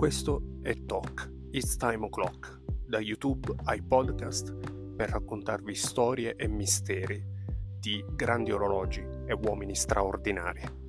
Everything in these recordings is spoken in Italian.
Questo è Talk, It's Time O'Clock, da YouTube ai podcast per raccontarvi storie e misteri di grandi orologi e uomini straordinari.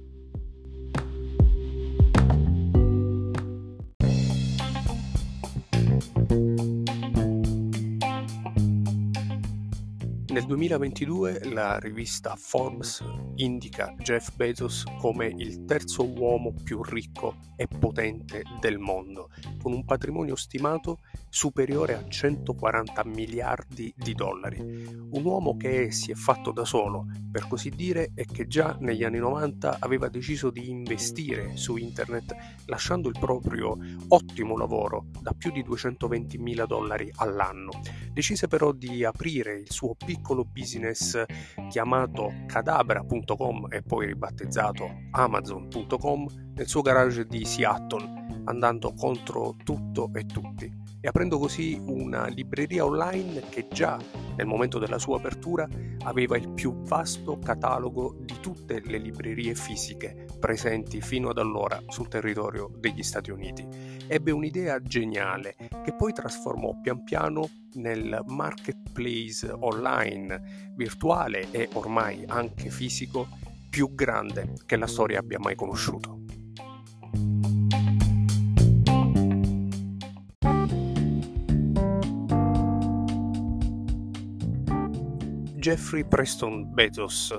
Nel 2022 la rivista Forbes indica Jeff Bezos come il terzo uomo più ricco e potente del mondo, con un patrimonio stimato superiore a 140 miliardi di dollari. Un uomo che si è fatto da solo, per così dire, e che già negli anni 90 aveva deciso di investire su internet, lasciando il proprio ottimo lavoro da più di 220 mila dollari all'anno. Decise però di aprire il suo piccolo piccolo business chiamato cadabra.com e poi ribattezzato amazon.com nel suo garage di Seattle, andando contro tutto e tutti e aprendo così una libreria online che già nel momento della sua apertura aveva il più vasto catalogo di tutte le librerie fisiche presenti fino ad allora sul territorio degli Stati Uniti. Ebbe un'idea geniale che poi trasformò pian piano nel marketplace online virtuale e ormai anche fisico più grande che la storia abbia mai conosciuto. Jeffrey Preston Bezos,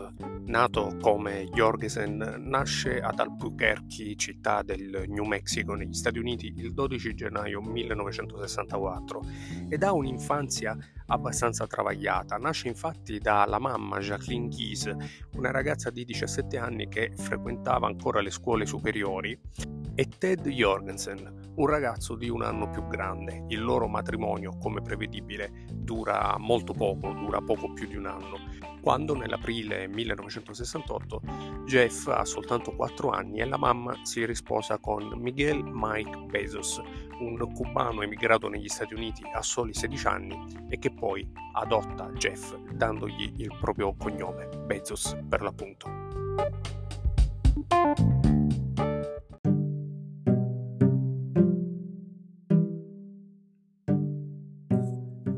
nato come Jorgensen, nasce ad Albuquerque, città del New Mexico negli Stati Uniti, il 12 gennaio 1964 ed ha un'infanzia abbastanza travagliata. Nasce infatti dalla mamma Jacqueline Gies, una ragazza di 17 anni che frequentava ancora le scuole superiori e Ted Jorgensen, un ragazzo di un anno più grande. Il loro matrimonio, come prevedibile, dura molto poco, dura poco più di un anno, quando nell'aprile 1968 Jeff ha soltanto 4 anni e la mamma si risposa con Miguel Mike Bezos, un cubano emigrato negli Stati Uniti a soli 16 anni e che poi adotta Jeff dandogli il proprio cognome, Bezos per l'appunto.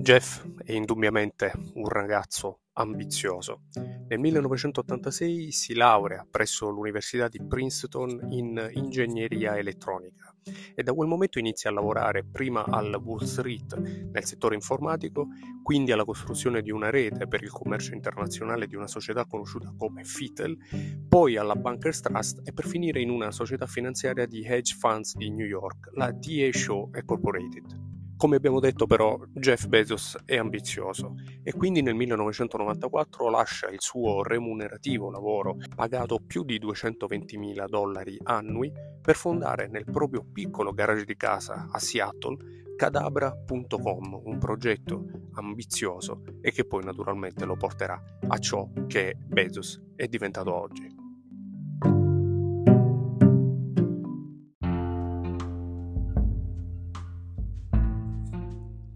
Jeff è indubbiamente un ragazzo ambizioso. Nel 1986 si laurea presso l'Università di Princeton in ingegneria elettronica e da quel momento inizia a lavorare prima al Wall Street nel settore informatico, quindi alla costruzione di una rete per il commercio internazionale di una società conosciuta come FITEL, poi alla Bankers Trust e per finire in una società finanziaria di hedge funds di New York, la DA Shaw Incorporated. Come abbiamo detto però Jeff Bezos è ambizioso e quindi nel 1994 lascia il suo remunerativo lavoro pagato più di 220 mila dollari annui per fondare nel proprio piccolo garage di casa a Seattle cadabra.com, un progetto ambizioso e che poi naturalmente lo porterà a ciò che Bezos è diventato oggi.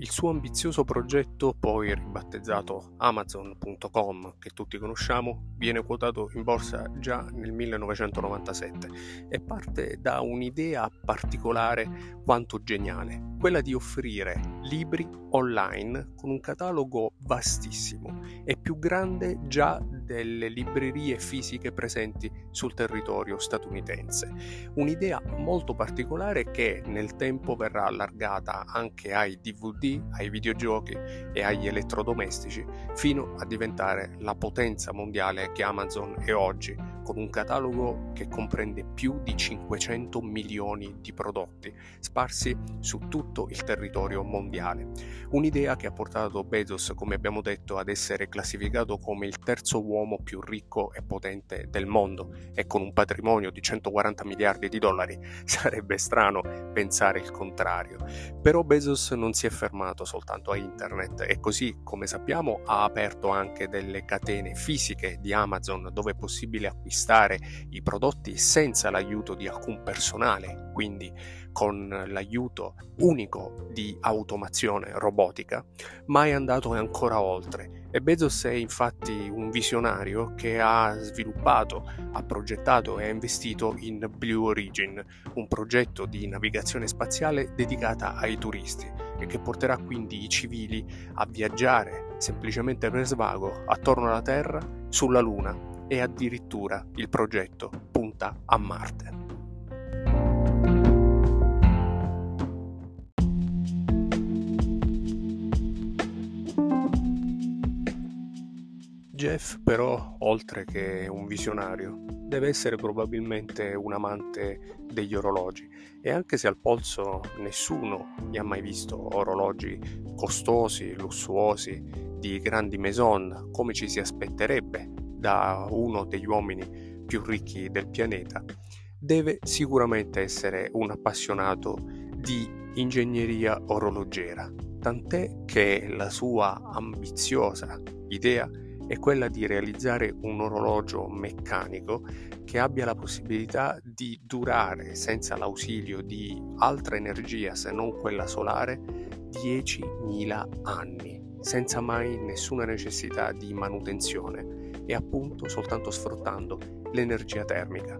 Il suo ambizioso progetto, poi ribattezzato Amazon.com, che tutti conosciamo, viene quotato in borsa già nel 1997 e parte da un'idea particolare quanto geniale, quella di offrire libri online con un catalogo vastissimo e più grande già delle librerie fisiche presenti sul territorio statunitense. Un'idea molto particolare che nel tempo verrà allargata anche ai DVD, ai videogiochi e agli elettrodomestici fino a diventare la potenza mondiale che Amazon è oggi, con un catalogo che comprende più di 500 milioni di prodotti sparsi su tutto il territorio mondiale. Un'idea che ha portato Bezos, come abbiamo detto, ad essere classificato come il terzo uomo l'uomo più ricco e potente del mondo e con un patrimonio di 140 miliardi di dollari. Sarebbe strano pensare il contrario. Però Bezos non si è fermato soltanto a internet e così, come sappiamo, ha aperto anche delle catene fisiche di Amazon dove è possibile acquistare i prodotti senza l'aiuto di alcun personale, quindi con l'aiuto unico di automazione robotica, ma è andato ancora oltre E Bezos è infatti un visionario che ha sviluppato, ha progettato e ha investito in Blue Origin, un progetto di navigazione spaziale dedicata ai turisti e che porterà quindi i civili a viaggiare semplicemente per svago attorno alla Terra, sulla Luna e addirittura il progetto punta a Marte. Jeff però, oltre che un visionario, deve essere probabilmente un amante degli orologi. E anche se al polso nessuno gli ha mai visto orologi costosi, lussuosi, di grandi maison, come ci si aspetterebbe da uno degli uomini più ricchi del pianeta, deve sicuramente essere un appassionato di ingegneria orologera, tant'è che la sua ambiziosa idea è quella di realizzare un orologio meccanico che abbia la possibilità di durare senza l'ausilio di altra energia se non quella solare 10.000 anni, senza mai nessuna necessità di manutenzione e appunto soltanto sfruttando l'energia termica.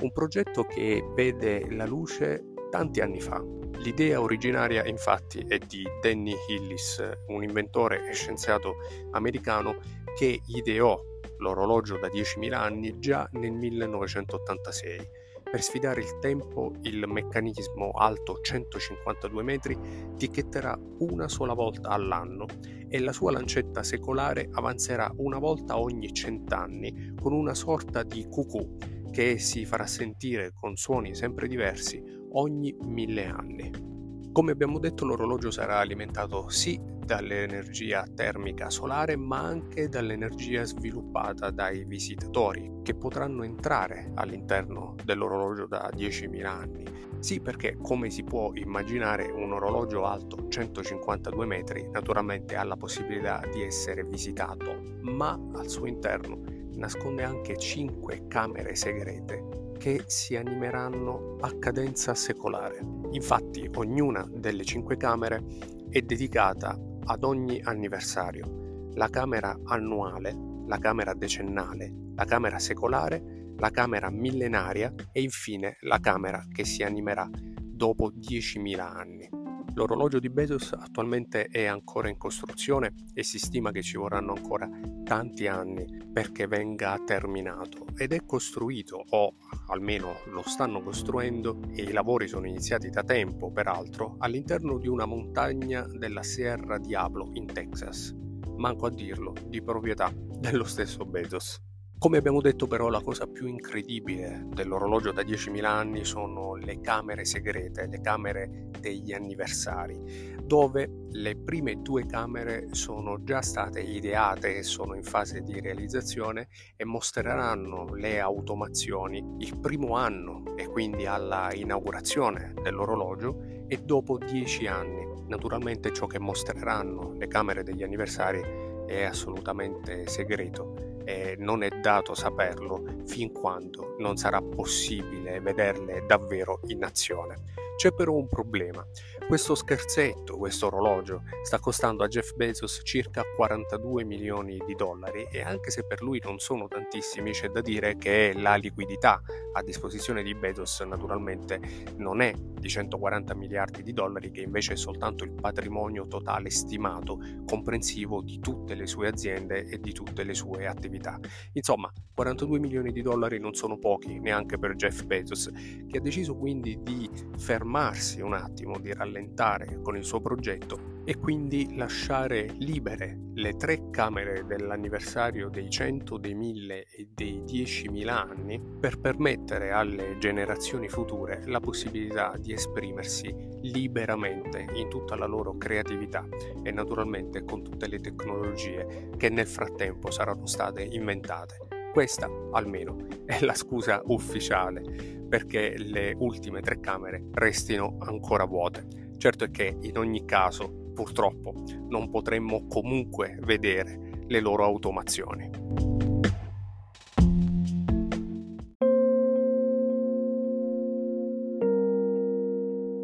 Un progetto che vede la luce tanti anni fa. L'idea originaria infatti è di Danny Hillis, un inventore e scienziato americano che ideò l'orologio da 10.000 anni già nel 1986. Per sfidare il tempo, il meccanismo alto 152 metri tichetterà una sola volta all'anno e la sua lancetta secolare avanzerà una volta ogni cent'anni con una sorta di cucù che si farà sentire con suoni sempre diversi ogni mille anni. Come abbiamo detto l'orologio sarà alimentato sì dall'energia termica solare ma anche dall'energia sviluppata dai visitatori che potranno entrare all'interno dell'orologio da 10.000 anni. Sì perché come si può immaginare un orologio alto 152 metri naturalmente ha la possibilità di essere visitato ma al suo interno nasconde anche 5 camere segrete che si animeranno a cadenza secolare. Infatti ognuna delle cinque camere è dedicata ad ogni anniversario. La camera annuale, la camera decennale, la camera secolare, la camera millenaria e infine la camera che si animerà dopo 10.000 anni. L'orologio di Bezos attualmente è ancora in costruzione e si stima che ci vorranno ancora tanti anni perché venga terminato ed è costruito o almeno lo stanno costruendo e i lavori sono iniziati da tempo peraltro all'interno di una montagna della Sierra Diablo in Texas. Manco a dirlo, di proprietà dello stesso Bezos. Come abbiamo detto però la cosa più incredibile dell'orologio da 10.000 anni sono le camere segrete, le camere degli anniversari, dove le prime due camere sono già state ideate e sono in fase di realizzazione e mostreranno le automazioni il primo anno e quindi alla inaugurazione dell'orologio e dopo 10 anni. Naturalmente ciò che mostreranno le camere degli anniversari è assolutamente segreto e non è dato saperlo fin quando non sarà possibile vederle davvero in azione. C'è però un problema. Questo scherzetto, questo orologio, sta costando a Jeff Bezos circa 42 milioni di dollari e anche se per lui non sono tantissimi, c'è da dire che la liquidità a disposizione di Bezos naturalmente non è di 140 miliardi di dollari, che invece è soltanto il patrimonio totale stimato, comprensivo di tutte le sue aziende e di tutte le sue attività. Insomma, 42 milioni di dollari non sono pochi neanche per Jeff Bezos, che ha deciso quindi di fermare fermarsi un attimo, di rallentare con il suo progetto e quindi lasciare libere le tre camere dell'anniversario dei 100, dei 1000 e dei 10.000 anni per permettere alle generazioni future la possibilità di esprimersi liberamente in tutta la loro creatività e naturalmente con tutte le tecnologie che nel frattempo saranno state inventate. Questa almeno è la scusa ufficiale perché le ultime tre camere restino ancora vuote. Certo è che in ogni caso, purtroppo, non potremmo comunque vedere le loro automazioni.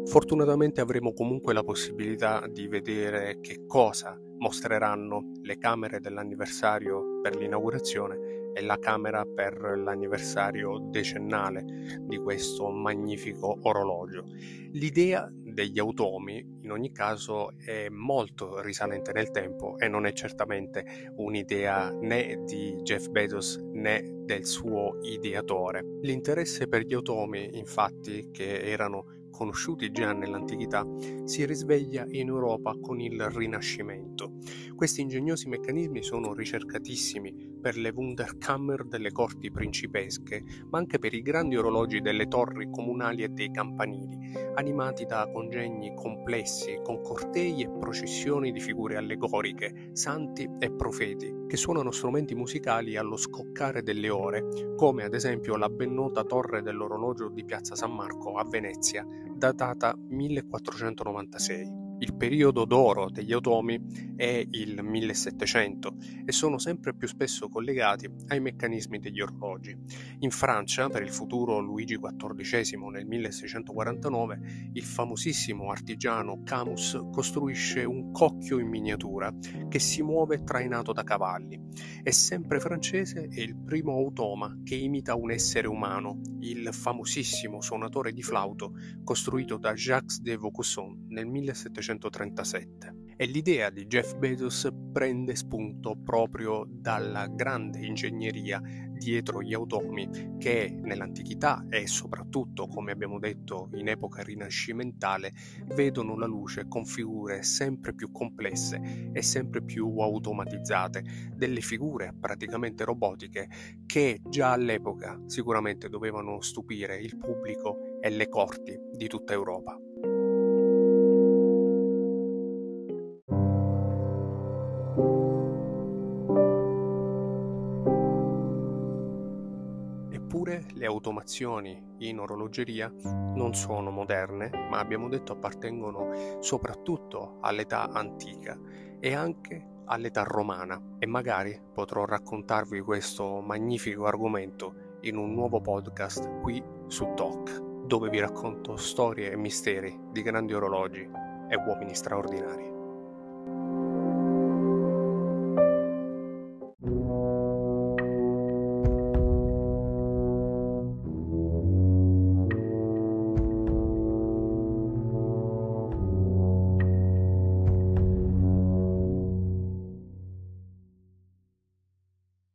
Fortunatamente avremo comunque la possibilità di vedere che cosa mostreranno le camere dell'anniversario per l'inaugurazione e la camera per l'anniversario decennale di questo magnifico orologio. L'idea degli automi in ogni caso è molto risalente nel tempo e non è certamente un'idea né di Jeff Bezos né del suo ideatore. L'interesse per gli automi, infatti, che erano conosciuti già nell'antichità, si risveglia in Europa con il Rinascimento. Questi ingegnosi meccanismi sono ricercatissimi per le Wunderkammer delle corti principesche, ma anche per i grandi orologi delle torri comunali e dei campanili, animati da congegni complessi con cortei e processioni di figure allegoriche, santi e profeti, che suonano strumenti musicali allo scoccare delle ore, come ad esempio la ben nota torre dell'orologio di Piazza San Marco a Venezia, datata 1496. Il periodo d'oro degli automi è il 1700 e sono sempre più spesso collegati ai meccanismi degli orologi. In Francia, per il futuro Luigi XIV nel 1649, il famosissimo artigiano Camus costruisce un cocchio in miniatura che si muove trainato da cavalli. È sempre francese e il primo automa che imita un essere umano, il famosissimo suonatore di flauto costruito da Jacques de Vaucanson nel 1700 1937 e l'idea di Jeff Bezos prende spunto proprio dalla grande ingegneria dietro gli automi che nell'antichità e soprattutto, come abbiamo detto, in epoca rinascimentale, vedono la luce con figure sempre più complesse e sempre più automatizzate, delle figure praticamente robotiche che già all'epoca sicuramente dovevano stupire il pubblico e le corti di tutta Europa. Eppure le automazioni in orologeria non sono moderne, ma abbiamo detto appartengono soprattutto all'età antica e anche all'età romana e magari potrò raccontarvi questo magnifico argomento in un nuovo podcast qui su Talk, dove vi racconto storie e misteri di grandi orologi e uomini straordinari.